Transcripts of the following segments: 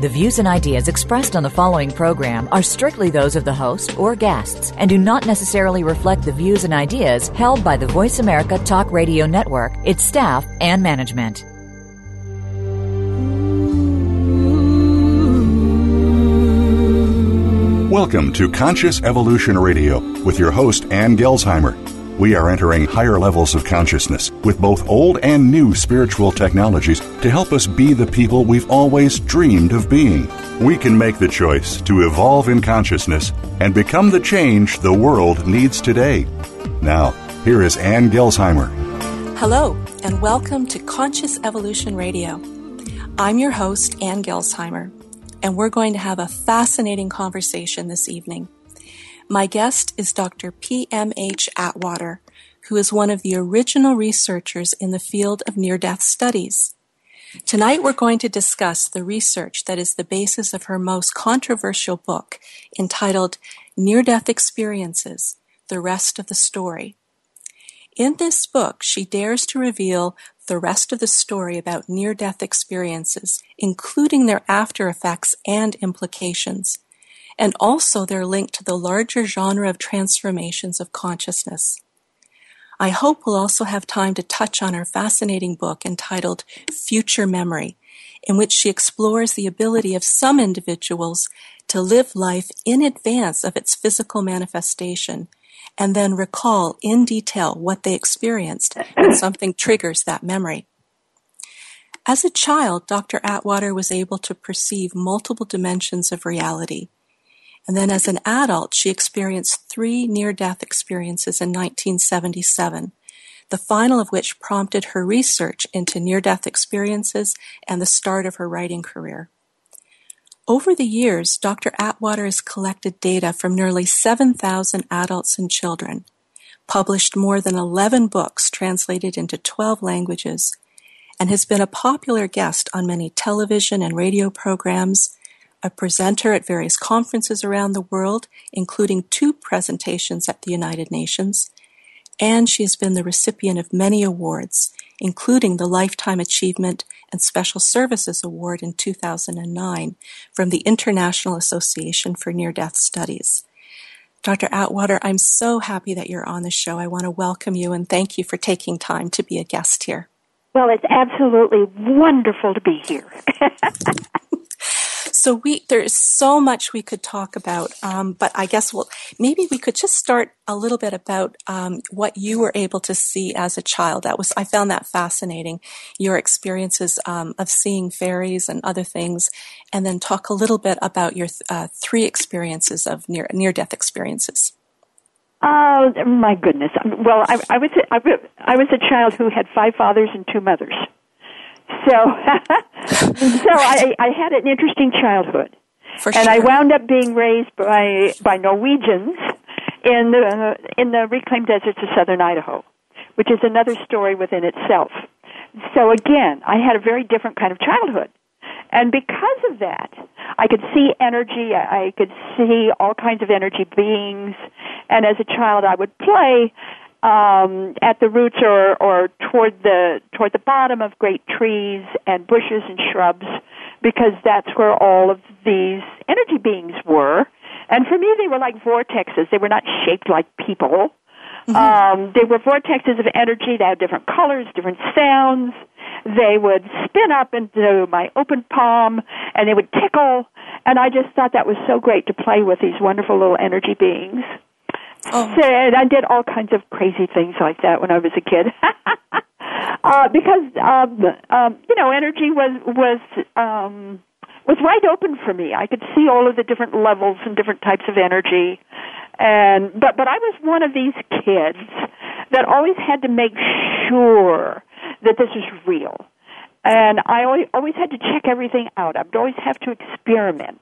The views and ideas expressed on the following program are strictly those of the host or guests and do not necessarily reflect the views and ideas held by the Voice America Talk Radio Network, its staff, and management. Welcome to Conscious Evolution Radio with your host, Ann Gelsheimer. We are entering higher levels of consciousness with both old and new spiritual technologies to help us be the people we've always dreamed of being. We can make the choice to evolve in consciousness and become the change the world needs today. Now, here is Ann Gelsheimer. Hello, and welcome to Conscious Evolution Radio. I'm your host, Ann Gelsheimer and we're going to have a fascinating conversation this evening. My guest is Dr. P.M.H. Atwater, who is one of the original researchers in the field of near death studies. Tonight we're going to discuss the research that is the basis of her most controversial book entitled Near Death Experiences The Rest of the Story. In this book, she dares to reveal the rest of the story about near death experiences, including their after effects and implications, and also their link to the larger genre of transformations of consciousness. I hope we'll also have time to touch on her fascinating book entitled Future Memory, in which she explores the ability of some individuals to live life in advance of its physical manifestation and then recall in detail what they experienced when something triggers that memory. As a child, Dr. Atwater was able to perceive multiple dimensions of reality. And then as an adult, she experienced three near death experiences in 1977, the final of which prompted her research into near death experiences and the start of her writing career. Over the years, Dr. Atwater has collected data from nearly 7,000 adults and children, published more than 11 books translated into 12 languages, and has been a popular guest on many television and radio programs, a presenter at various conferences around the world, including two presentations at the United Nations, and she has been the recipient of many awards, including the Lifetime Achievement and Special Services Award in 2009 from the International Association for Near Death Studies. Dr. Atwater, I'm so happy that you're on the show. I want to welcome you and thank you for taking time to be a guest here. Well, it's absolutely wonderful to be here. So we there is so much we could talk about, um, but I guess well maybe we could just start a little bit about um, what you were able to see as a child. That was I found that fascinating. Your experiences um, of seeing fairies and other things, and then talk a little bit about your uh, three experiences of near near death experiences. Oh my goodness! Well, I, I was a, I was a child who had five fathers and two mothers. So, so I, I had an interesting childhood, and. I wound up being raised by by Norwegians in the in the reclaimed deserts of southern Idaho, which is another story within itself. So again, I had a very different kind of childhood. And because of that, I could see energy, I could see all kinds of energy beings, and as a child I would play um, at the roots or, or toward the toward the bottom of great trees and bushes and shrubs, because that's where all of these energy beings were. And for me, they were like vortexes. They were not shaped like people. Mm-hmm. Um, they were vortexes of energy. They had different colors, different sounds. They would spin up into my open palm, and they would tickle. And I just thought that was so great to play with these wonderful little energy beings. Oh. So, and I did all kinds of crazy things like that when I was a kid. uh, because um, um, you know, energy was was um, was wide open for me. I could see all of the different levels and different types of energy. And but but I was one of these kids that always had to make sure that this was real. And I always, always had to check everything out. I would always have to experiment.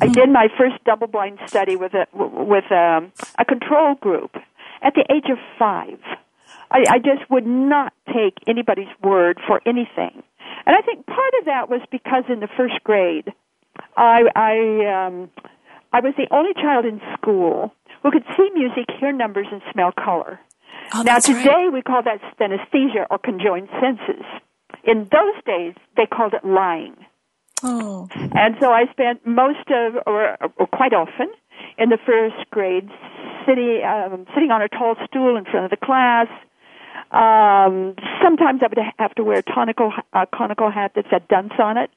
I did my first double-blind study with a with um, a control group at the age of five. I, I just would not take anybody's word for anything. And I think part of that was because in the first grade, I, I, um, I was the only child in school who could see music, hear numbers, and smell color. Oh, now today right. we call that synesthesia or conjoined senses. In those days, they called it lying. Oh. And so I spent most of, or, or quite often, in the first grade, sitting um, sitting on a tall stool in front of the class. Um, sometimes I would have to wear a conical, uh, conical hat that said dunce on it,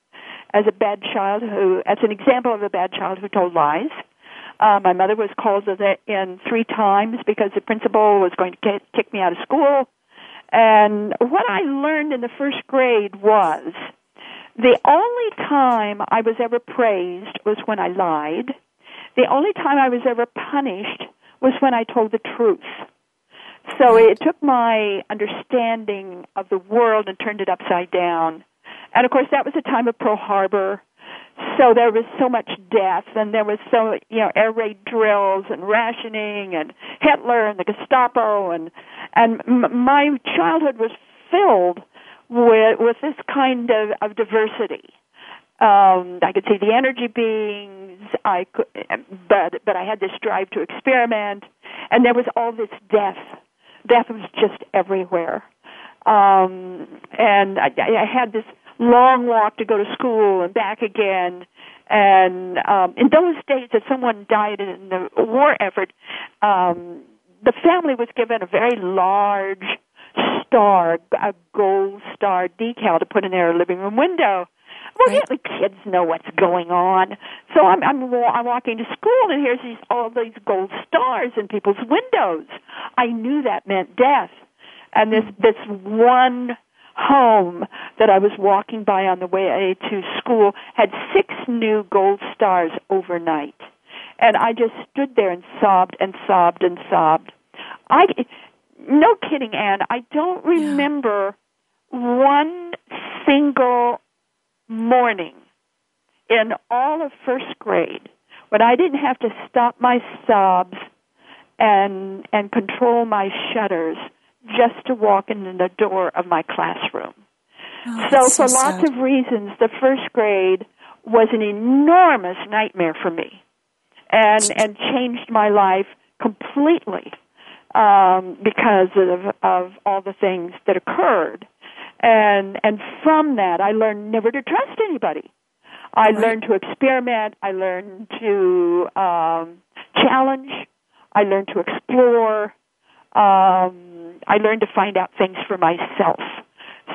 as a bad child who, as an example of a bad child who told lies. Uh, my mother was called in three times because the principal was going to kick me out of school. And what I learned in the first grade was the only time I was ever praised was when I lied. The only time I was ever punished was when I told the truth. So mm-hmm. it took my understanding of the world and turned it upside down. And of course, that was a time of Pearl Harbor. So there was so much death, and there was so you know air raid drills and rationing, and Hitler and the Gestapo, and and m- my childhood was filled with with this kind of, of diversity. Um, I could see the energy beings. I could, but but I had this drive to experiment, and there was all this death. Death was just everywhere, um, and I, I had this long walk to go to school and back again. And um, in those days, if someone died in the war effort, um, the family was given a very large star, a gold star decal to put in their living room window. Well, Right. the kids know what's going on. So I'm I'm, I'm walking to school, and here's these all these gold stars in people's windows. I knew that meant death, and this hmm. this one home that I was walking by on the way to school had six new gold stars overnight. And I just stood there and sobbed and sobbed and sobbed. I no kidding, Ann, I don't remember one single morning in all of first grade when I didn't have to stop my sobs and and control my shudders just to walk in the door of my classroom. Oh, so that's for so lots of reasons, the first grade was an enormous nightmare for me, and and changed my life completely um, because of of all the things that occurred, and and from that I learned never to trust anybody. I Right. learned to experiment. I learned to um, challenge. I learned to explore. Um, I learned to find out things for myself.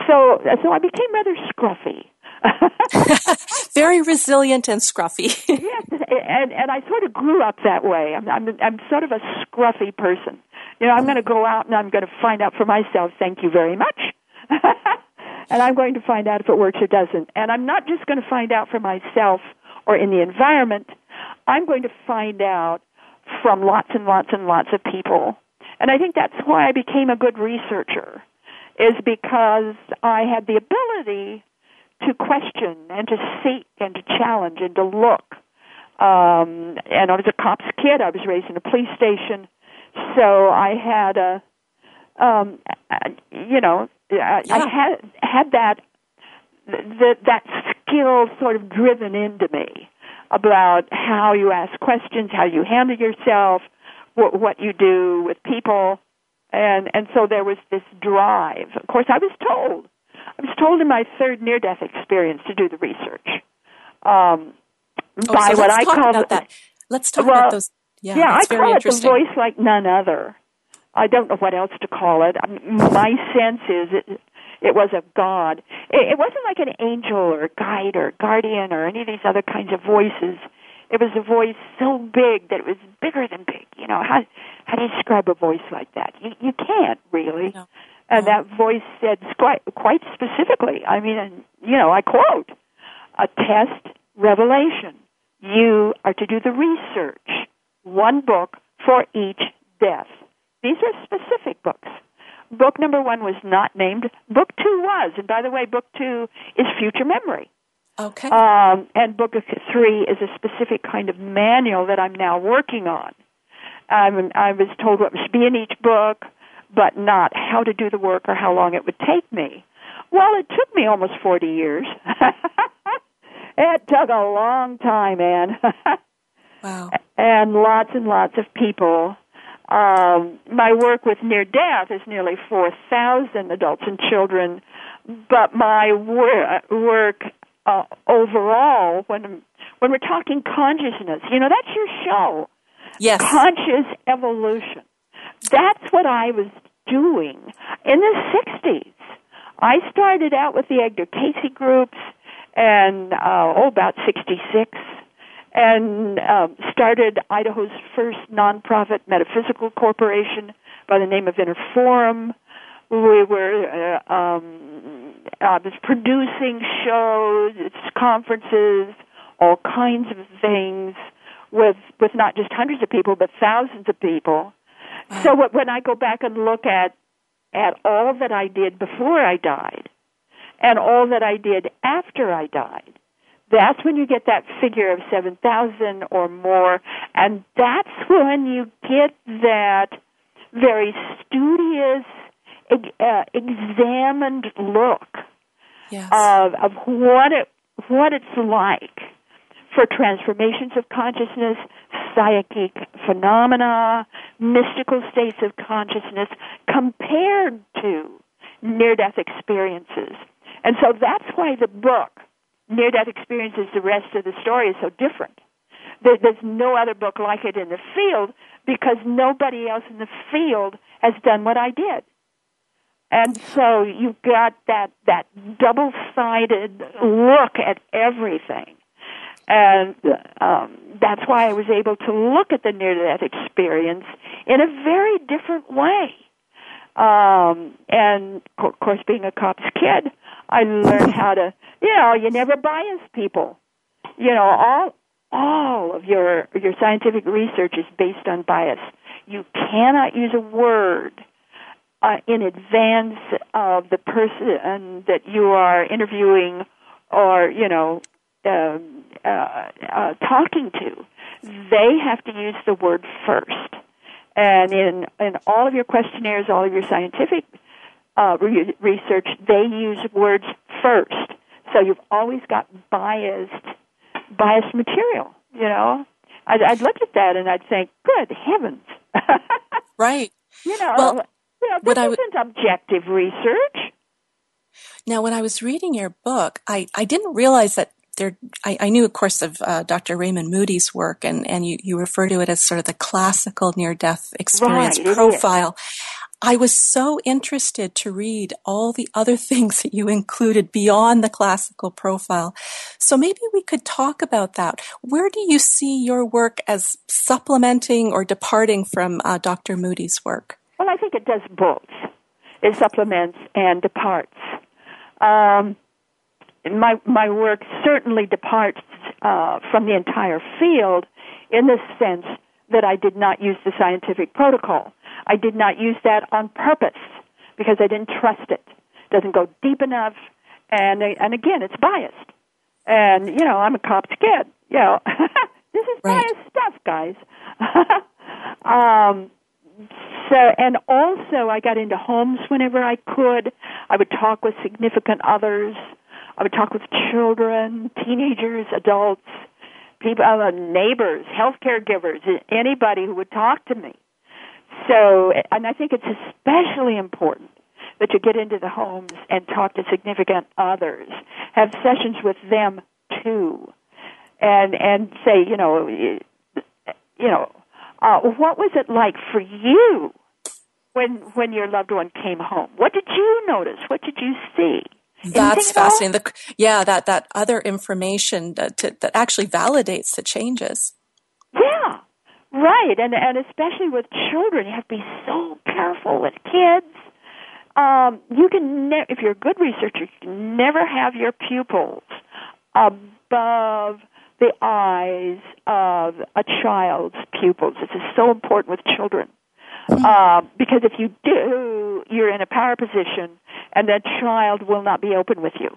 So, so I became rather scruffy. Very resilient and scruffy. yes, and and I sort of grew up that way. I'm I'm I'm sort of a scruffy person. You know, I'm going to go out and I'm going to find out for myself. Thank you very much. and I'm going to find out if it works or doesn't. And I'm not just going to find out for myself or in the environment. I'm going to find out from lots and lots and lots of people. And I think that's why I became a good researcher, is because I had the ability to question and to seek and to challenge and to look. Um, and I was a cop's kid. I was raised in a police station, so I had a, um, you know, I, Yeah. I had had that that that skill sort of driven into me about how you ask questions, how you handle yourself, what, what you do with people, and and so there was this drive. Of course, I was told, I was told in my third near-death experience to do the research um, Oh, by so what I call that. Let's talk Well, about those. Yeah, yeah, I call it the voice like none other. I don't know what else to call it. My sense is it, it was of God. It, it wasn't like an angel or guide or guardian or any of these other kinds of voices. It was a voice so big that it was bigger than big. You know how how do you describe a voice like that? You you can't really. No. And No. that voice said quite quite specifically. I mean, and, you know, I quote: "A test revelation. You are to do the research. One book for each death. These are specific books. Book number one was not named. Book two was. And by the way, book two is future memory. Okay. Um, and book three is a specific kind of manual that I'm now working on. Um, I was told what should be in each book, but not how to do the work or how long it would take me. Well, it took me almost 40 years. it took a long time, Ann. wow. And lots and lots of people. Um, my work with near death is nearly 4,000 adults and children, but my wor- work uh, overall, when when we're talking consciousness, you know, that's your show. Yes. Conscious evolution. That's what I was doing in the 60s. I started out with the Edgar Cayce groups and, uh, oh, about 66 and um, started Idaho's first nonprofit metaphysical corporation by the name of Inner Forum. We were uh, um, uh, producing shows, conferences, all kinds of things with with not just hundreds of people but thousands of people. Wow. So when I go back and look at at all that I did before I died and all that I did after I died, that's when you get that figure of 7,000 or more, and that's when you get that very studious, uh, examined look yes. of, of what it what it's like for transformations of consciousness, psychic phenomena, mystical states of consciousness compared to near death experiences. And so that's why the book, Near Death Experiences, the rest of the story is so different. There, There's no other book like it in the field because nobody else in the field has done what I did. And so you've got that, that double sided look at everything and um, that's why I was able to look at the near death experience in a very different way. Um, and of course, being a cop's kid, I learned how to, you know, you never bias people. You know, all all of your your scientific research is based on bias. You cannot use a word uh, in advance of the person that you are interviewing or you know um, uh, uh, talking to, they have to use the word first. And in in all of your questionnaires, all of your scientific uh, re- research, they use words first. So you've always got biased biased material. You know, I'd, I'd look at that and I'd think, "Good heavens!" right. You know, well, you know, this isn't w- objective research. Now, when I was reading your book, I, I didn't realize that there, I, I, knew, of course, of uh, Dr. Raymond Moody's work, and, and you, you refer to it as sort of the classical near death experience right, profile. I was so interested to read all the other things that you included beyond the classical profile. So maybe we could talk about that. Where do you see your work as supplementing or departing from uh, Dr. Moody's work? Well, I think it does both. It supplements and departs. Um, my my work certainly departs uh, from the entire field in the sense that I did not use the scientific protocol. I did not use that on purpose because I didn't trust it. It doesn't go deep enough, and and again, it's biased. And you know, I'm a cop's kid. You know, this is right. biased stuff, guys. um, so, and also, I got into homes whenever I could. I would talk with significant others I would talk with children, teenagers, adults, people, uh, neighbors, health care givers, anybody who would talk to me. So, and I think it's especially important that you get into the homes and talk to significant others, have sessions with them too, and and say, you know, you know, uh, what was it like for you when when your loved one came home? What did you notice? What did you see? That's fascinating. The, yeah, that, that other information that, to, that actually validates the changes. Yeah, right. And, and especially with children, you have to be so careful with kids. Um, you can, ne- if you're a good researcher, you can never have your pupils above the eyes of a child's pupils. This is so important with children. Mm-hmm. Uh, because if you do, you're in a power position and that child will not be open with you.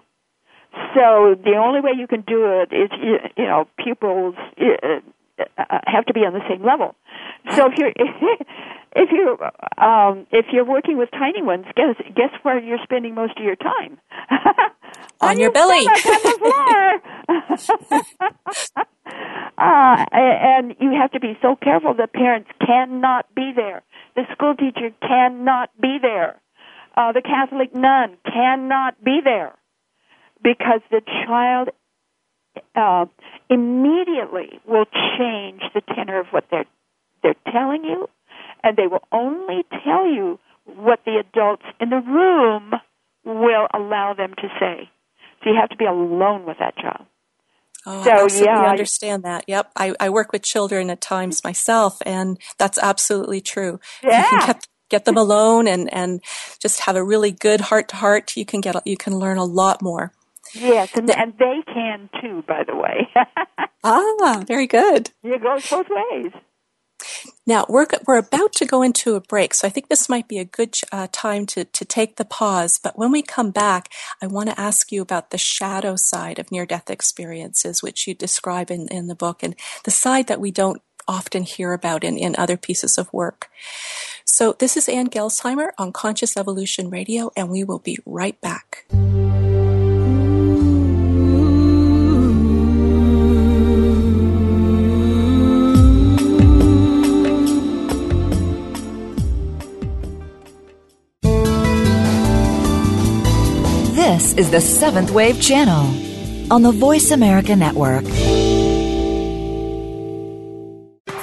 So the only way you can do it is, you know, pupils uh, have to be on the same level. So if you're, if you um, if you're working with tiny ones, guess guess where you're spending most of your time? on, on, your, your belly. on floor. uh, and you have to be so careful that parents cannot be there. The school teacher cannot be there. Uh, the Catholic nun cannot be there because the child uh, immediately will change the tenor of what they're they're telling you, and they will only tell you what the adults in the room will allow them to say. So you have to be alone with that child. Oh, so, I absolutely yeah, understand that. Yep. I, I work with children at times myself, and that's absolutely true. Yeah. You can get, get them alone and, and just have a really good heart to heart. You can get, you can learn a lot more. Yes, and, and they can too, by the way. ah, very good. It goes both ways. Now, we're, we're about to go into a break, so I think this might be a good uh, time to, to take the pause. But when we come back, I want to ask you about the shadow side of near death experiences, which you describe in, in the book, and the side that we don't often hear about in, in other pieces of work. So, this is Ann Gelsheimer on Conscious Evolution Radio, and we will be right back. This is the Seventh Wave Channel on the Voice America Network.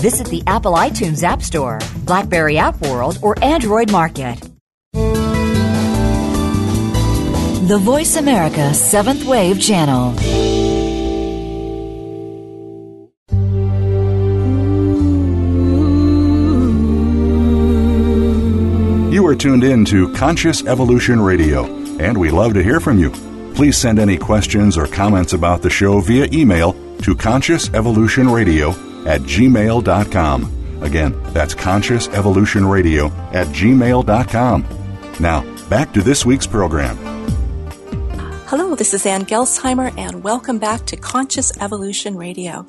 Visit the Apple iTunes App Store, Blackberry App World, or Android Market. The Voice America Seventh Wave Channel. You are tuned in to Conscious Evolution Radio, and we love to hear from you. Please send any questions or comments about the show via email to consciousevolutionradio at gmail.com. Again, that's Conscious Evolution Radio at gmail.com. Now, back to this week's program. Hello, this is Ann Gelsheimer, and welcome back to Conscious Evolution Radio.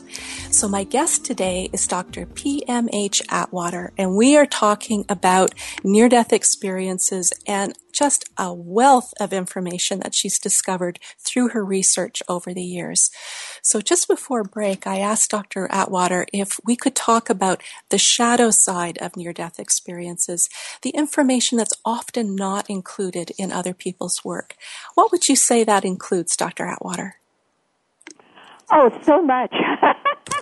So, my guest today is Dr. P.M.H. Atwater, and we are talking about near death experiences and just a wealth of information that she's discovered through her research over the years. So just before break, I asked Dr. Atwater if we could talk about the shadow side of near-death experiences, the information that's often not included in other people's work. What would you say that includes, Dr. Atwater? Oh, so much.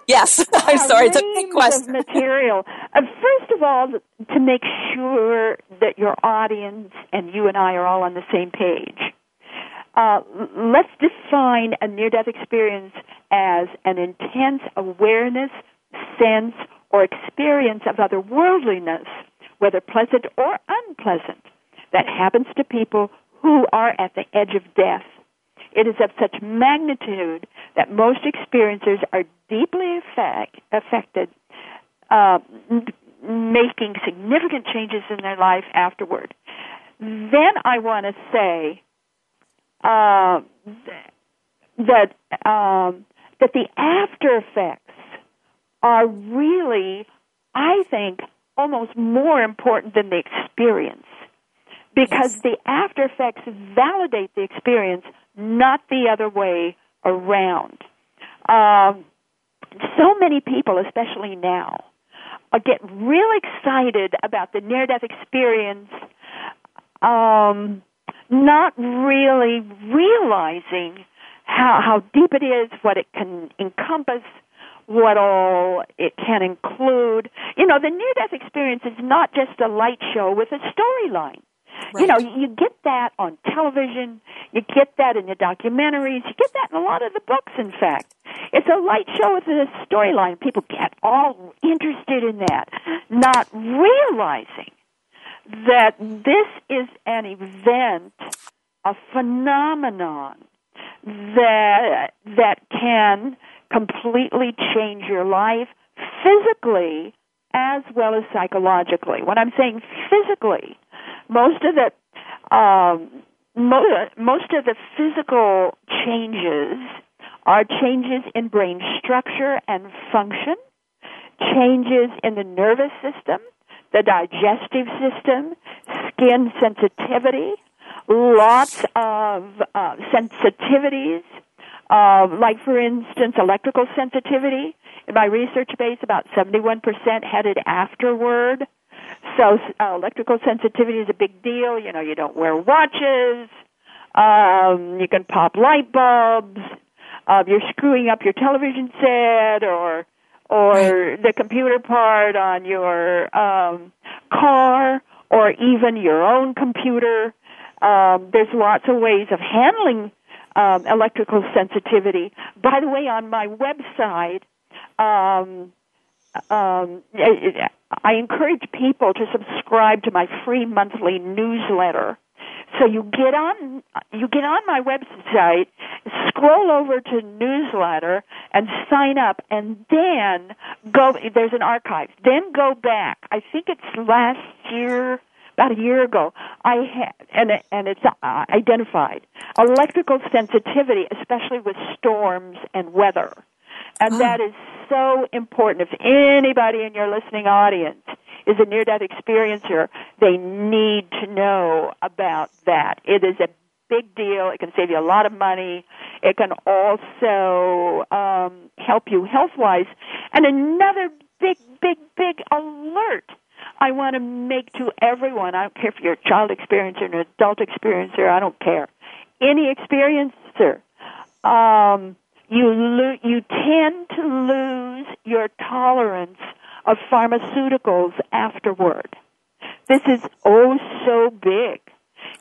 yes, I'm sorry, it's a big question. material. Uh, first of all, to make sure that your audience and you and I are all on the same page. Uh, let's define a near death experience as an intense awareness, sense, or experience of otherworldliness, whether pleasant or unpleasant, that happens to people who are at the edge of death. It is of such magnitude that most experiencers are deeply affected, uh, making significant changes in their life afterward. Then I want to say uh, that um, that the after effects are really, I think, almost more important than the experience because yes. the after effects validate the experience, not the other way around. Um, so many people, especially now, uh, get real excited about the near-death experience, um, not really realizing how how deep it is, what it can encompass, what all it can include. You know, the near-death experience is not just a light show with a storyline. Right. You know, you get that on television, you get that in the documentaries, you get that in a lot of the books, in fact. It's a light show with a storyline. People get all interested in that, not realizing that this is an event, a phenomenon that that can completely change your life physically as well as psychologically. When I'm saying physically, most of the um, most, most of the physical changes are changes in brain structure and function, changes in the nervous system, the digestive system, skin sensitivity, lots of uh, sensitivities, uh, like for instance, electrical sensitivity. In my research base, about 71% headed afterward. So uh, electrical sensitivity is a big deal. You know, you don't wear watches. Um, you can pop light bulbs. Uh, you're screwing up your television set or or the computer part on your um, car or even your own computer. Um, there's lots of ways of handling um, electrical sensitivity. By the way, on my website, um, um, I encourage people to subscribe to my free monthly newsletter. So you get on you get on my website, scroll over to newsletter and sign up and then go there's an archive. Then go back. I think it's last year about a year ago, I had, and, and it's uh, identified electrical sensitivity, especially with storms and weather. And oh. that is so important. If anybody in your listening audience is a near death experiencer, they need to know about that. It is a big deal. It can save you a lot of money. It can also um, help you health wise. And another big, big, big alert I want to make to everyone. I don't care if you're a child experiencer, an adult experiencer. I don't care. Any experiencer, um, you lo- you tend to lose your tolerance of pharmaceuticals afterward. This is oh so big.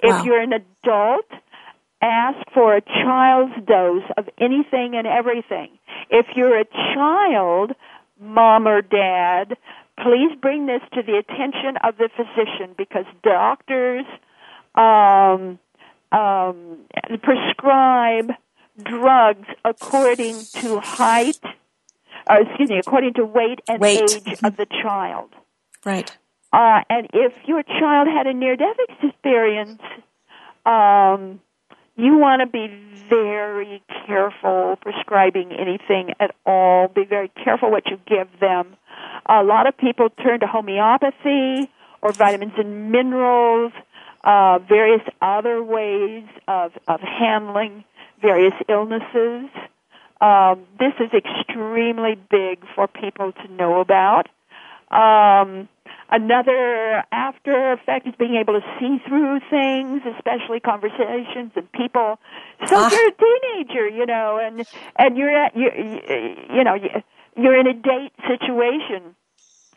Wow. If you're an adult, ask for a child's dose of anything and everything. If you're a child, mom or dad, please bring this to the attention of the physician because doctors um, um, prescribe drugs according to height, or excuse me, according to weight and weight. age of the child. Right. Uh, and if your child had a near-death experience, um, you want to be very careful prescribing anything at all. Be very careful what you give them. A lot of people turn to homeopathy or vitamins and minerals, uh, various other ways of, of handling various illnesses. Um, this is extremely big for people to know about. Um, another after effect is being able to see through things, especially conversations and people. So ah. you're a teenager, you know, and and you're at you you know you're in a date situation,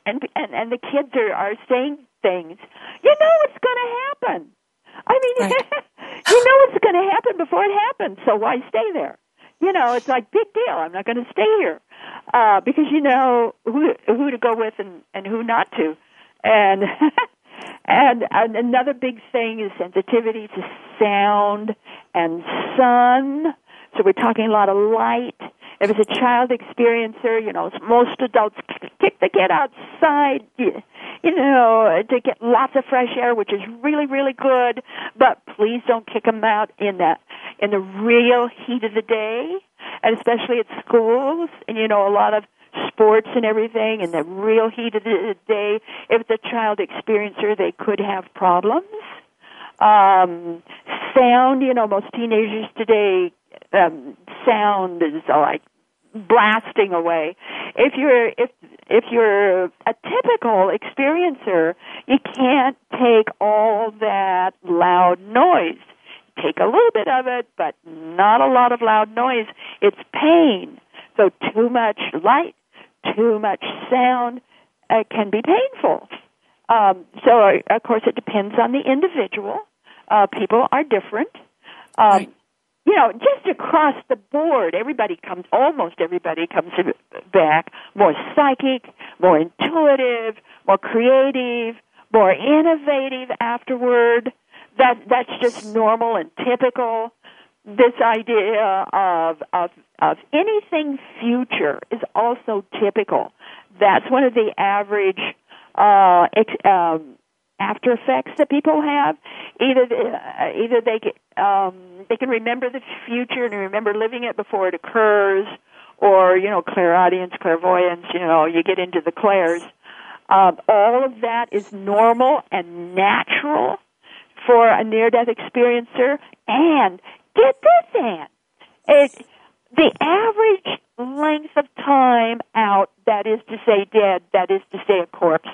and and and the kids are are saying things. You know what's going to happen. I mean, right. you know what's going to happen before it happens. So why stay there? You know, it's like big deal. I'm not going to stay here uh, because you know who who to go with and and who not to, and. and, and another big thing is sensitivity to sound and sun. So we're talking a lot of light if it's a child experiencer, you know, most adults kick the kid outside, you, know, to get lots of fresh air, which is really, really good. But please don't kick them out in the in the real heat of the day, and especially at schools. And you know, a lot of sports and everything in the real heat of the day. If it's a child experiencer, they could have problems. Um, sound, you know, most teenagers today, um, sound is like blasting away. If you're if if you're a typical experiencer, you can't take all that loud noise. Take a little bit of it, but not a lot of loud noise. It's pain. So too much light, too much sound uh, can be painful. Um, so uh, of course it depends on the individual. Uh, people are different. Um, right you know, just across the board, everybody comes, almost everybody comes back more psychic, more intuitive, more creative, more innovative afterward. That that's just normal and typical. This idea of of of anything future is also typical. That's one of the average uh, ex, um, after effects that people have. Either uh, either they um, they can remember the future and remember living it before it occurs, or you know clairaudience, clairvoyance. You know you get into the clairs. Um, all of that is normal and natural for a near-death experiencer. And get this, Ann, it the average length of time out, that is to say dead, that is to say a corpse,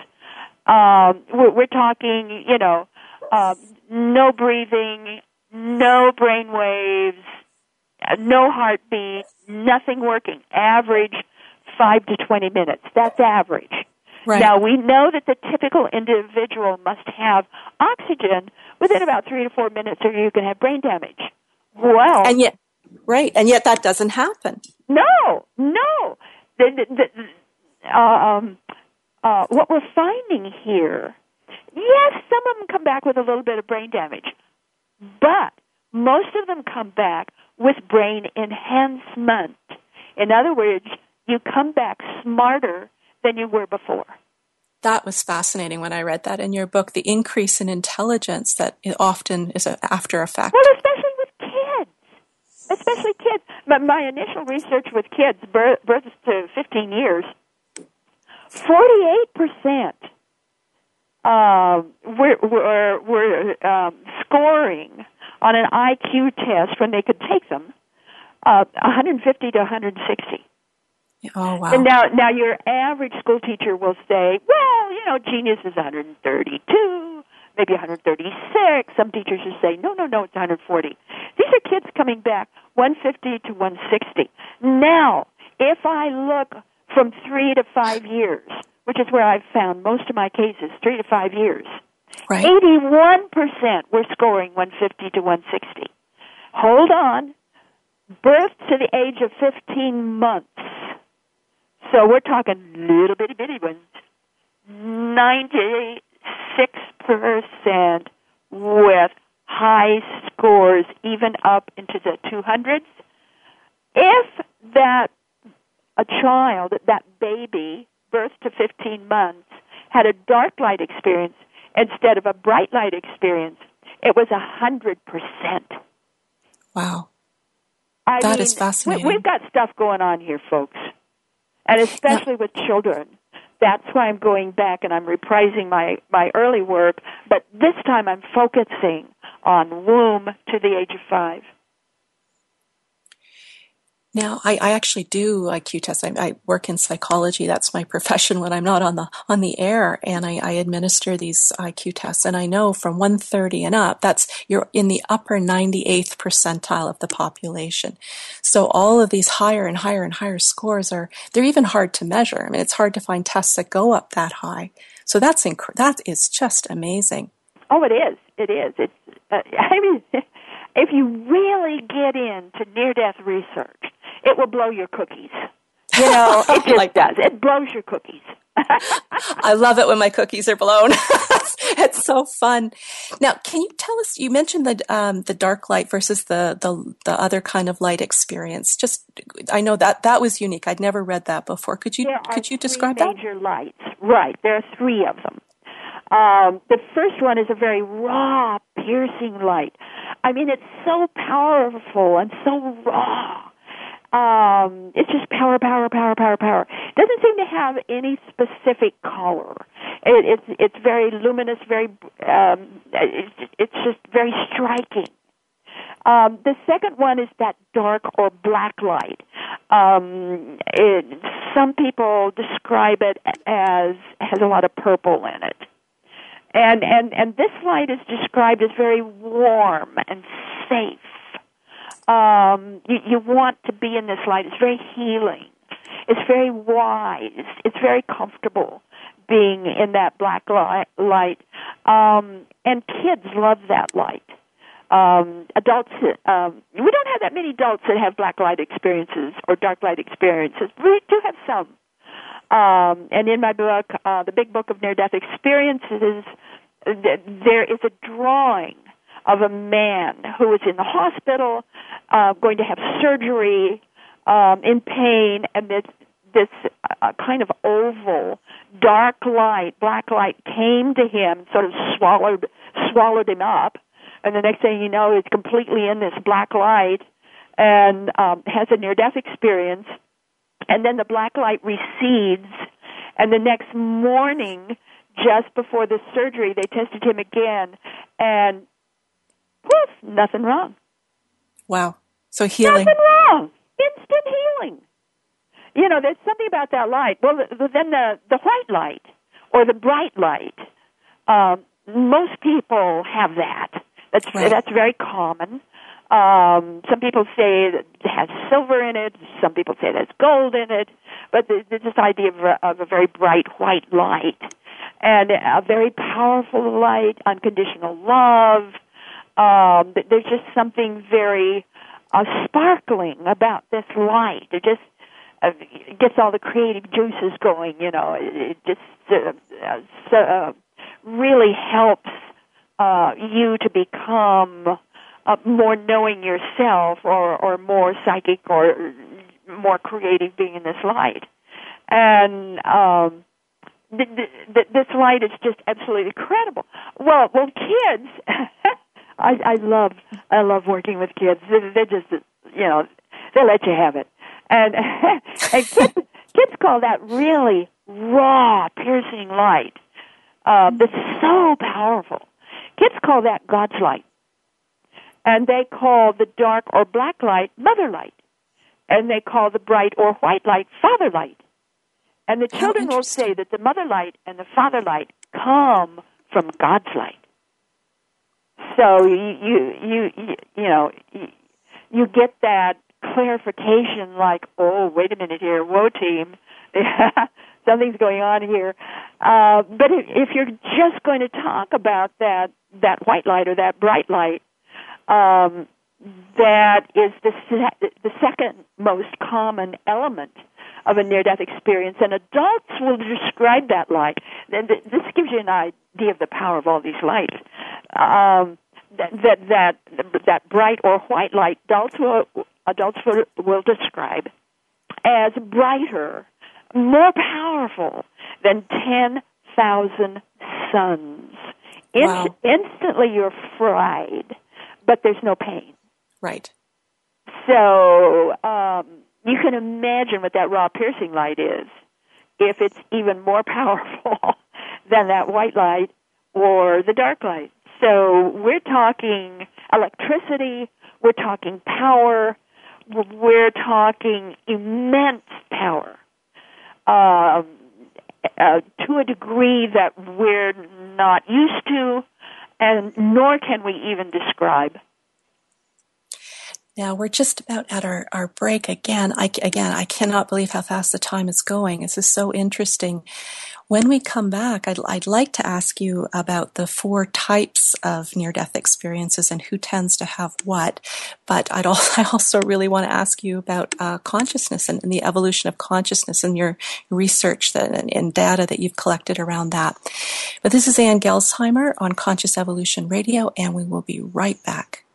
um, we're, we're talking, you know, uh, no breathing, no brain waves, no heartbeat, nothing working. Average five to 20 minutes. That's average. Right. Now we know that the typical individual must have oxygen within about three to four minutes, or you can have brain damage. Well, and yet, right, and yet that doesn't happen. No, no. The, the, the, um, uh, what we're finding here, yes, some of them come back with a little bit of brain damage, but most of them come back with brain enhancement. In other words, you come back smarter than you were before. That was fascinating when I read that in your book, the increase in intelligence that often is an after effect. Well, especially with kids. Especially kids. My, my initial research with kids, birth, birth to 15 years, 48% uh, were, were, were um, scoring on an IQ test when they could take them, uh, 150 to 160. Oh wow! And now, now your average school teacher will say, "Well, you know, genius is 132, maybe 136." Some teachers will say, "No, no, no, it's 140." These are kids coming back 150 to 160. Now, if I look from three to five years, which is where I've found most of my cases, three to five years. Right. 81% were scoring 150 to 160. Hold on. Birth to the age of 15 months. So we're talking little bitty bitty ones. 96% with high scores, even up into the 200s. If that a child, that baby, birth to 15 months, had a dark light experience instead of a bright light experience, it was a hundred percent. Wow. I that mean, is fascinating. We, have got stuff going on here, folks. And especially with children. That's why I'm going back and I'm reprising my, my early work, but this time I'm focusing on womb to the age of five. Now, I, I actually do IQ tests. I, I, work in psychology. That's my profession when I'm not on the on the air, and I, I administer these IQ tests. And I know from 130 and up, that's you're in the upper 98th percentile of the population. So all of these higher and higher and higher scores are they're even hard to measure. I mean, it's hard to find tests that go up that high. So that's inc- that is just amazing. Oh, it is. It is. It's. Uh, I mean, if you really get into near death research it will blow your cookies. You know, it just like does. It blows your cookies. I love it when my cookies are blown. it's so fun. Now, can you tell us? You mentioned the um, the dark light versus the, the the other kind of light experience. Just, I know that that was unique. I'd never read that before. Could you could you describe that? Major lights, right? There are three of them. Um, the first one is a very raw, piercing light. I mean, it's so powerful and so raw um, it's just power, power, power, power, power. It doesn't seem to have any specific color. It, it's it's very luminous, very um, it's, it's just very striking. Um, the second one is that dark or black light. Um, it, some people describe it as has a lot of purple in it, and and and this light is described as very warm and safe. Um, you, you want to be in this light. It's very healing. It's very wise. It's very comfortable being in that black light. Um, and kids love that light. Um, adults, um, we don't have that many adults that have black light experiences or dark light experiences. We do have some. Um, and in my book, uh, the Big Book of Near Death Experiences, there is a drawing of a man who was in the hospital, uh, going to have surgery, um, in pain, and this this uh, kind of oval, dark light, black light came to him, sort of swallowed swallowed him up, and the next thing you know, he's completely in this black light and um, has a near death experience, and then the black light recedes, and the next morning, just before the surgery, they tested him again, and poof, nothing wrong. Wow. So healing. Nothing wrong. Instant healing you know, there's something about that light. Well, then the the white light or the bright light. Um, most people have that. That's right. that's very common. Um, some people say it has silver in it. Some people say there's gold in it. But there's this idea of a, of a very bright white light and a very powerful light, unconditional love. Um, there's just something very uh, sparkling about this light. It just uh, gets all the creative juices going. You know, it, it just uh, uh, really helps uh, you to become uh, more knowing yourself, or or more psychic, or more creative, being in this light. And um, th- th- this light is just absolutely incredible. Well, well, kids. I, I love I love working with kids. They're just you know they let you have it and and kids, kids call that really raw, piercing light. Uh, that's so powerful. Kids call that God's light, and they call the dark or black light Mother light, and they call the bright or white light Father light. And the children will say that the mother light and the father light come from God's light. So you you you you, you know you, you get that clarification like, oh, wait a minute here, whoa, team, something's going on here. Uh, but if, if you're just going to talk about that that white light or that bright light, um, that is the se- the second most common element of a near-death experience, and adults will describe that light. And this gives you an idea of the power of all these lights. Um, that that that that bright or white light, adults will adults will, will describe as brighter, more powerful than 10,000 suns. Wow. instantly you're fried, but there's no pain. Right. So um, you can imagine what that raw piercing light is if it's even more powerful than that white light or the dark light. So we're talking electricity, we're talking power, we're talking immense power uh, uh, to a degree that we're not used to, and nor can we even describe. Now we're just about at our, our break again. I, again, I cannot believe how fast the time is going. This is so interesting. When we come back, I'd, I'd like to ask you about the four types of near death experiences and who tends to have what. But I'd also, I also really want to ask you about uh, consciousness and, and, the evolution of consciousness and your research that, and, and data that you've collected around that. But this is Ann Gelsheimer on Conscious Evolution Radio, and we will be right back.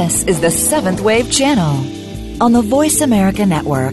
This is the Seventh Wave Channel on the Voice America Network.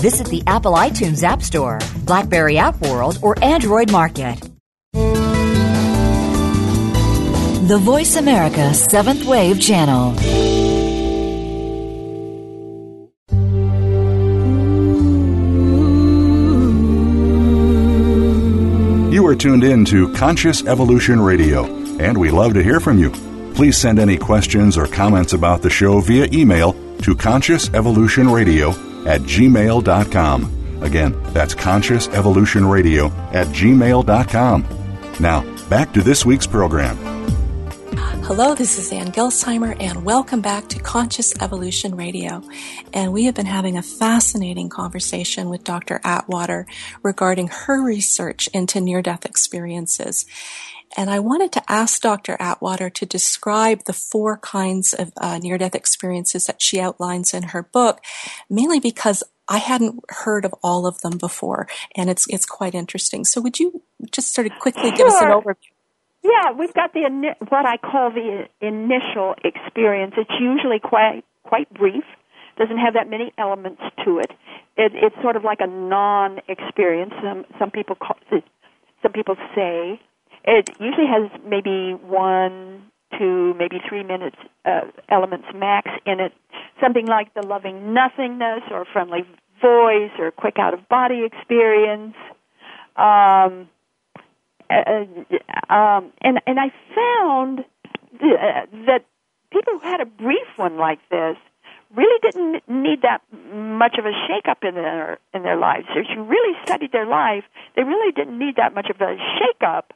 Visit the Apple iTunes App Store, Blackberry App World, or Android Market. The Voice America Seventh Wave Channel. You are tuned in to Conscious Evolution Radio, and we love to hear from you. Please send any questions or comments about the show via email to consciousevolutionradio at gmail.com. Again, that's Conscious Evolution Radio at gmail.com. Now, back to this week's program. Hello, this is Ann Gelsheimer, and welcome back to Conscious Evolution Radio. And we have been having a fascinating conversation with Dr. Atwater regarding her research into near death experiences. And I wanted to ask Dr. Atwater to describe the four kinds of uh, near death experiences that she outlines in her book, mainly because I hadn't heard of all of them before, and it's it's quite interesting. So, would you just sort of quickly give us an overview? Yeah, we've got the what I call the initial experience. It's usually quite quite brief. Doesn't have that many elements to it. it it's sort of like a non-experience. Some some people call some people say it usually has maybe one, two, maybe three minutes uh, elements max in it. Something like the loving nothingness or friendly voice or quick out of body experience. Um, uh, um, and and I found uh, that people who had a brief one like this really didn't need that much of a shakeup in their in their lives. If you really studied their life, they really didn't need that much of a shakeup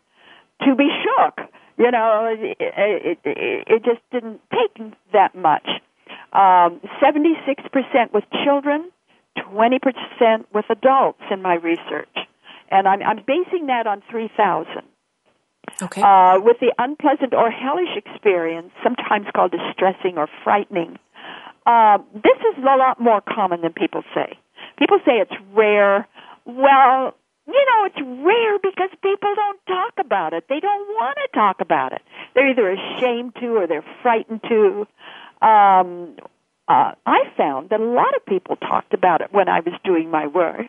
to be shook. You know, it, it, it, just didn't take that much. Um, 76% with children, 20% with adults in my research and I'm, I'm basing that on 3,000. Okay. Uh, with the unpleasant or hellish experience, sometimes called distressing or frightening, uh, this is a lot more common than people say. People say it's rare. Well, you know, it's rare because people don't talk about it. They don't want to talk about it. They're either ashamed to or they're frightened to. Um, uh, I found that a lot of people talked about it when I was doing my work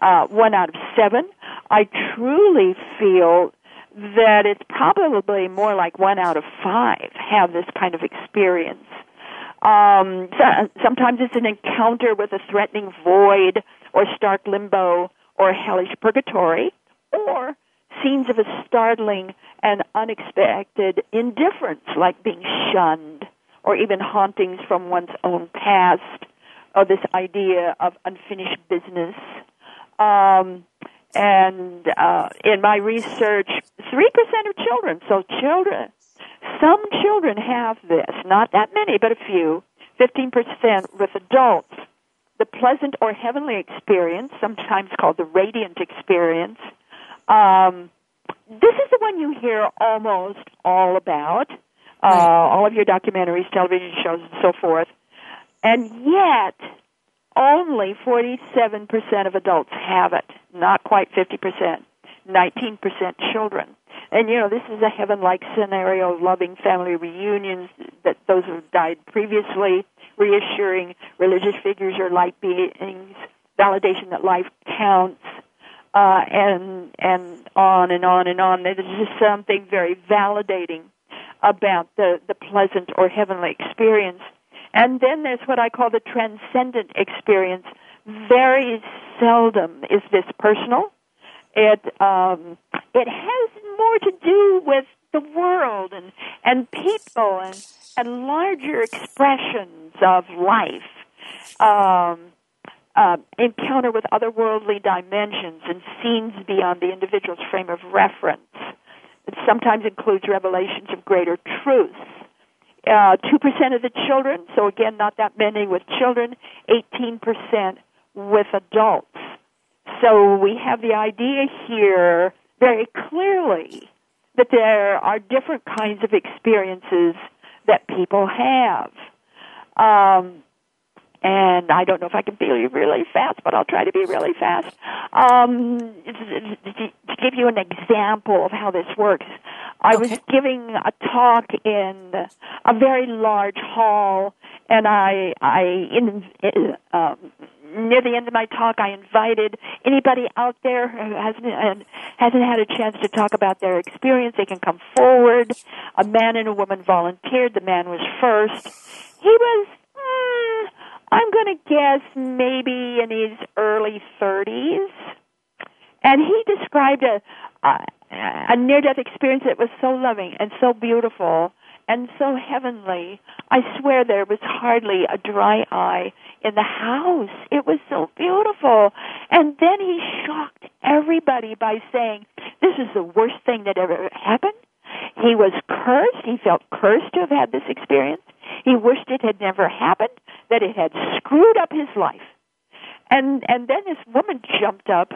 uh, one out of seven. I truly feel that it's probably more like one out of five have this kind of experience. Um, so, sometimes it's an encounter with a threatening void or stark limbo or hellish purgatory or scenes of a startling and unexpected indifference like being shunned or even hauntings from one's own past or this idea of unfinished business um, and uh, in my research, 3% of children, so children, some children have this, not that many, but a few, 15% with adults. The pleasant or heavenly experience, sometimes called the radiant experience, um, this is the one you hear almost all about, uh, all of your documentaries, television shows, and so forth. And yet, only 47% of adults have it, not quite 50%, 19% children. And you know, this is a heaven-like scenario of loving family reunions that those who have died previously, reassuring religious figures or light beings, validation that life counts, uh, and and on and on and on. There's just something very validating about the, the pleasant or heavenly experience. And then there's what I call the transcendent experience. Very seldom is this personal. It um, it has more to do with the world and and people and and larger expressions of life. Um, uh, encounter with otherworldly dimensions and scenes beyond the individual's frame of reference. It sometimes includes revelations of greater truths. Uh, 2% of the children, so again, not that many with children, 18% with adults. So we have the idea here very clearly that there are different kinds of experiences that people have. Um, and I don't know if I can be really fast, but I'll try to be really fast. Um, to give you an example of how this works, I okay. was giving a talk in a very large hall, and I, I in, um, near the end of my talk, I invited anybody out there who hasn't hasn't had a chance to talk about their experience. They can come forward. A man and a woman volunteered. The man was first. He was. Mm, I'm going to guess maybe in his early 30s. And he described a, a, a near death experience that was so loving and so beautiful and so heavenly. I swear there was hardly a dry eye in the house. It was so beautiful. And then he shocked everybody by saying, This is the worst thing that ever happened. He was cursed. He felt cursed to have had this experience. He wished it had never happened, that it had screwed up his life. And and then this woman jumped up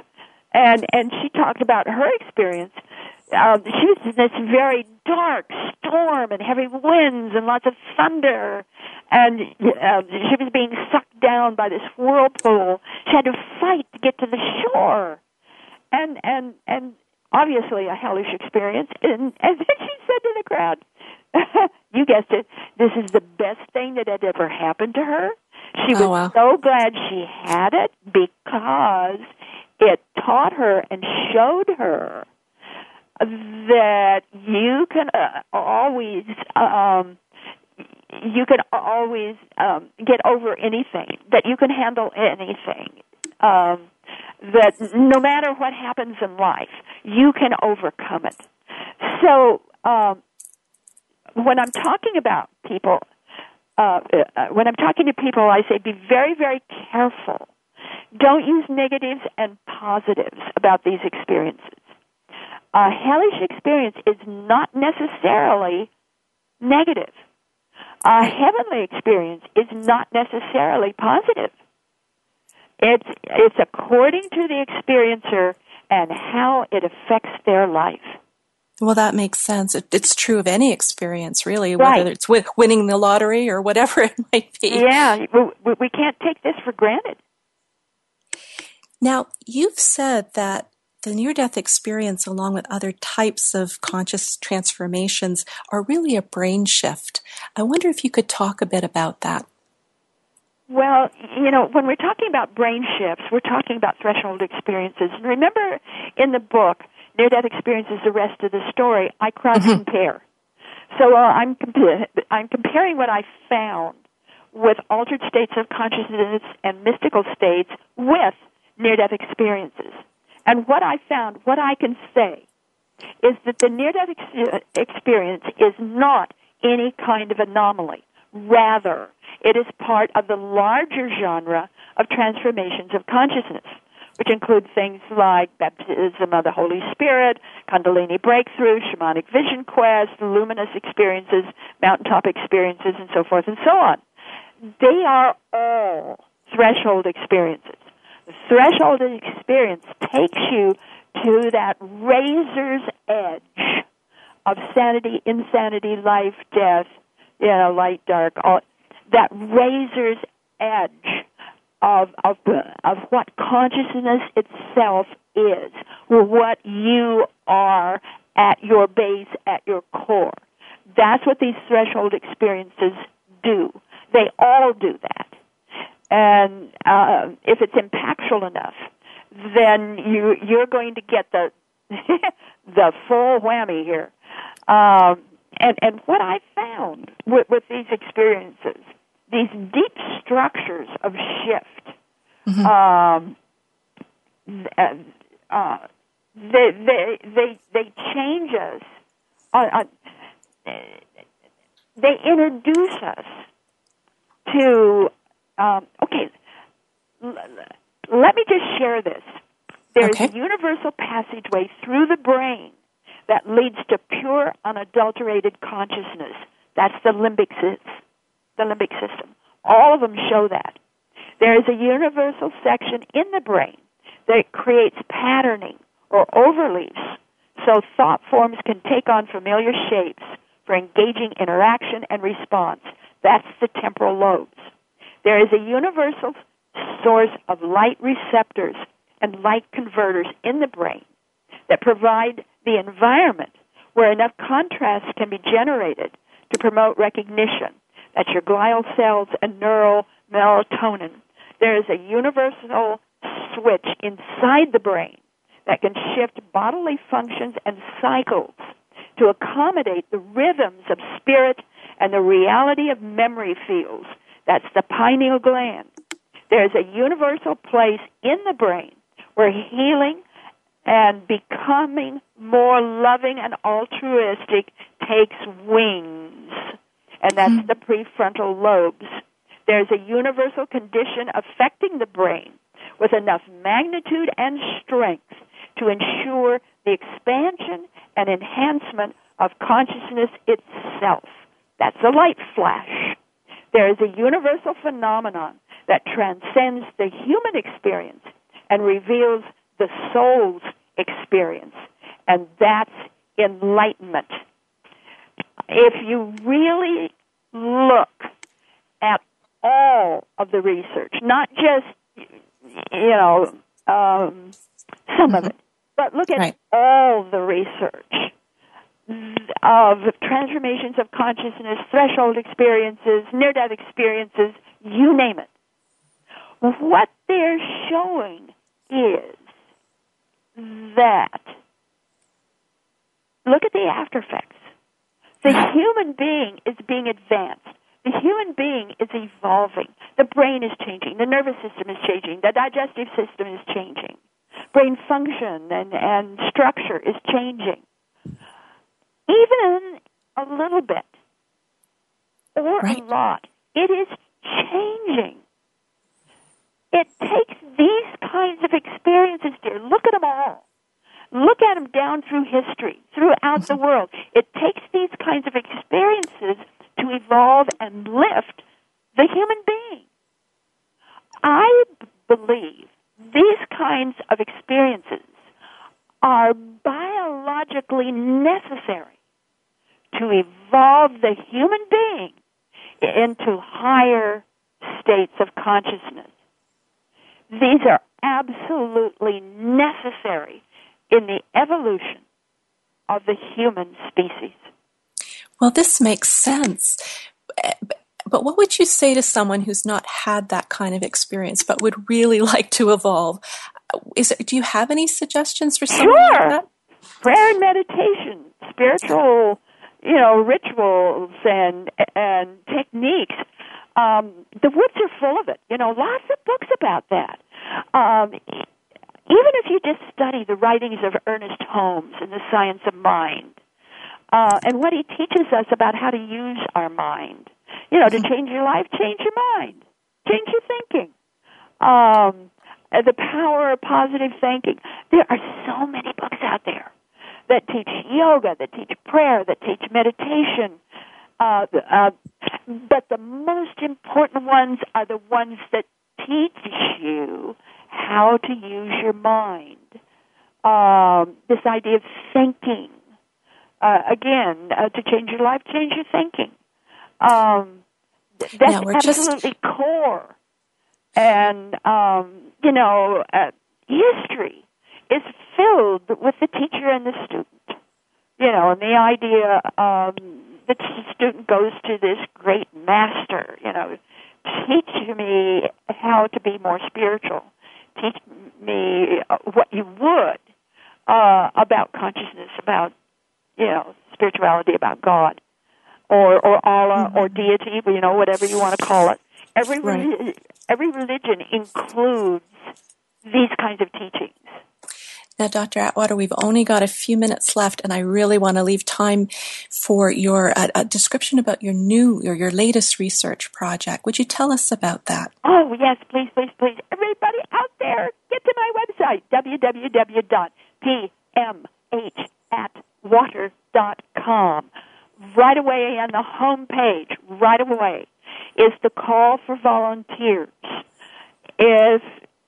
and and she talked about her experience. Uh, she was in this very dark storm and heavy winds and lots of thunder, and uh, she was being sucked down by this whirlpool. She had to fight to get to the shore, and and and obviously a hellish experience. And and then she said to the crowd, you guessed it. This is the best thing that had ever happened to her. She oh, was wow. so glad she had it because it taught her and showed her that you can uh, always um you can always um get over anything that you can handle anything um that no matter what happens in life you can overcome it so um when I'm talking about people, uh, uh, when I'm talking to people, I say be very, very careful. Don't use negatives and positives about these experiences. A hellish experience is not necessarily negative. A heavenly experience is not necessarily positive. It's, it's according to the experiencer and how it affects their life. Well, that makes sense. it's true of any experience, really, right. whether it's with winning the lottery or whatever it might be. Yeah, we, we can't take this for granted. Now, you've said that the near death experience, along with other types of conscious transformations, are really a brain shift. I wonder if you could talk a bit about that. Well, you know, when we're talking about brain shifts, we're talking about threshold experiences. And remember in the book, near death Experiences, is the rest of the story. I cross mm-hmm. compare. So uh, I'm compa- I'm comparing what I found with altered states of consciousness and mystical states with near death experiences. And what I found, what I can say, is that the near death ex- uh, experience is not any kind of anomaly. Rather, it is part of the larger genre of transformations of consciousness which include things like baptism of the Holy Spirit, Kundalini breakthrough, shamanic vision quest, luminous experiences, mountaintop experiences, and so forth and so on. They are all threshold experiences. Threshold experience takes you to that razor's edge of sanity, insanity, life, death, you know, light, dark, all, that razor's edge of of of what consciousness itself is, what you are at your base, at your core. That's what these threshold experiences do. They all do that. And uh, if it's impactful enough, then you you're going to get the the full whammy here. Um, and and what I found with, with these experiences, these deep structures of shift, mm-hmm. um, uh, uh, they they they they change us. Uh, they introduce us to. Um, okay, l- let me just share this. There's okay. a universal passageway through the brain that leads to pure, unadulterated consciousness. That's the limbic, the limbic system. All of them show that. There is a universal section in the brain that creates patterning or overleaps so thought forms can take on familiar shapes for engaging interaction and response. That's the temporal lobes. There is a universal source of light receptors and light converters in the brain that provide the environment where enough contrast can be generated to promote recognition. That's your glial cells and neural melatonin. There is a universal switch inside the brain that can shift bodily functions and cycles to accommodate the rhythms of spirit and the reality of memory fields. That's the pineal gland. There's a universal place in the brain where healing and becoming more loving and altruistic takes wings. And that's mm-hmm. the prefrontal lobes. There's a universal condition affecting the brain with enough magnitude and strength to ensure the expansion and enhancement of consciousness itself. That's a light flash. There is a universal phenomenon that transcends the human experience and reveals the soul's experience. And that's enlightenment. If you really look at all of the research, not just, you know, um, some of it, but look at right. all the research of transformations of consciousness, threshold experiences, near death experiences, you name it. What they're showing is that look at the after effects. The human being is being advanced. The human being is evolving. The brain is changing. The nervous system is changing. The digestive system is changing brain function and, and structure is changing. Even a little bit or right. a lot, it is changing. It takes these kinds of experiences, dear. Look at them all. Look at them down through history, throughout the mm-hmm. world. It takes these kinds of experiences to evolve and lift the human being. I believe these kinds of experiences are biologically necessary to evolve the human being into higher states of consciousness. These are absolutely necessary in the evolution of the human species. Well, this makes sense. But what would you say to someone who's not had that kind of experience but would really like to evolve? Is it, do you have any suggestions for someone sure. like that? Prayer and meditation, spiritual, you know, rituals and and techniques. Um, the woods are full of it. You know, lots of books about that. Um, even if you just study the writings of Ernest Holmes in the Science of Mind, uh, and what he teaches us about how to use our mind, you know, to change your life, change your mind, change your thinking. Um, the power of positive thinking. There are so many books out there that teach yoga, that teach prayer, that teach meditation. Uh, uh, but the most important ones are the ones that teach you how to use your mind. Um, this idea of thinking. Uh, again, uh, to change your life, change your thinking. Um, that's absolutely just... core. And, um, you know, uh, history is filled with the teacher and the student. You know, and the idea um, that the student goes to this great master, you know, teach me how to be more spiritual. Teach me uh, what you would uh, about consciousness, about, you know, spirituality, about God. or or Allah or deity, you know, whatever you want to call it. Every Right. every religion includes these kinds of teachings. Now, Dr. Atwater, we've only got a few minutes left, and I really want to leave time for your uh, a description about your new or your latest research project. Would you tell us about that? Oh, yes, please, please, please. Everybody out there, get to my website, www.pmhatwater.com. Right away on the home page, right away, is the call for volunteers. If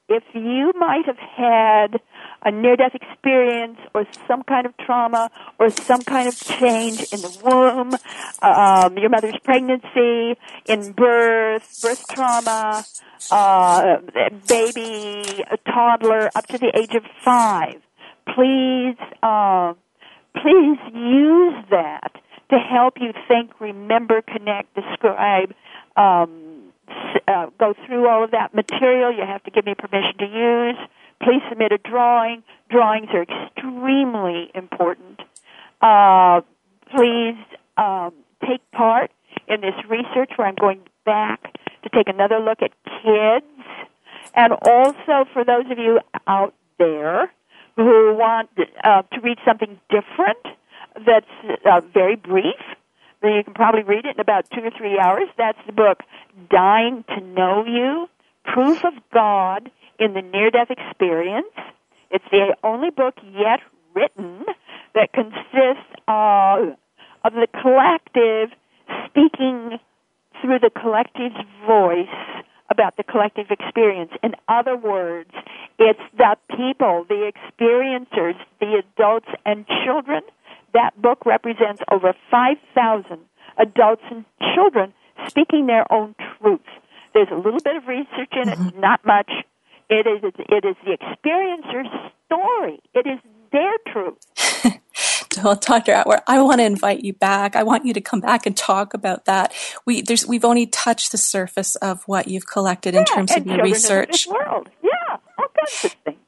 if you might have had a near death experience or some kind of trauma or some kind of change in the womb, um, your mother's pregnancy, in birth, birth trauma, uh, baby, a toddler up to the age of five, please, uh, please use that to help you think, remember, connect, describe, um, uh, go through all of that material. You have to give me permission to use. Please submit a drawing. Drawings are extremely important. Uh, please um, take part in this research where I'm going back to take another look at kids. And also for those of you out there who want uh, to read something different that's uh, very brief, then you can probably read it in about two or three hours. That's the book Dying to Know You Proof of God in the Near Death Experience. It's the only book yet written that consists of, of the collective speaking through the collective's voice about the collective experience. In other words, it's the people, the experiencers, the adults and children that book represents over 5,000 adults and children speaking their own truth. There's a little bit of research in it, Mm-hmm. not much. It is, it is the experiencer's story. It is their truth. Well, Dr. Atwater, I want to invite you back. I want you to come back and talk about that. We there's we've only touched the surface of what you've collected in terms of your research. World. Yeah, all kinds of things.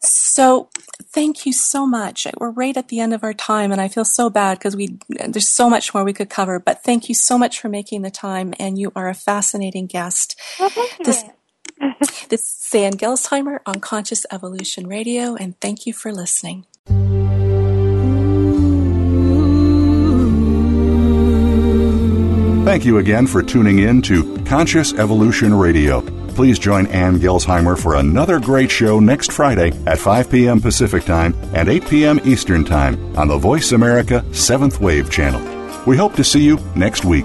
So, thank you so much. We're right at the end of our time, and I feel so bad because we there's so much more we could cover. But thank you so much for making the time, and you are a fascinating guest. well, thank you. This- This is Ann Gelsheimer on Conscious Evolution Radio, and thank you for listening. Thank you again for tuning in to Conscious Evolution Radio. Please join Ann Gelsheimer for another great show next Friday at 5 p.m. Pacific Time and 8 p.m. Eastern Time on the Voice America 7th Wave channel. We hope to see you next week.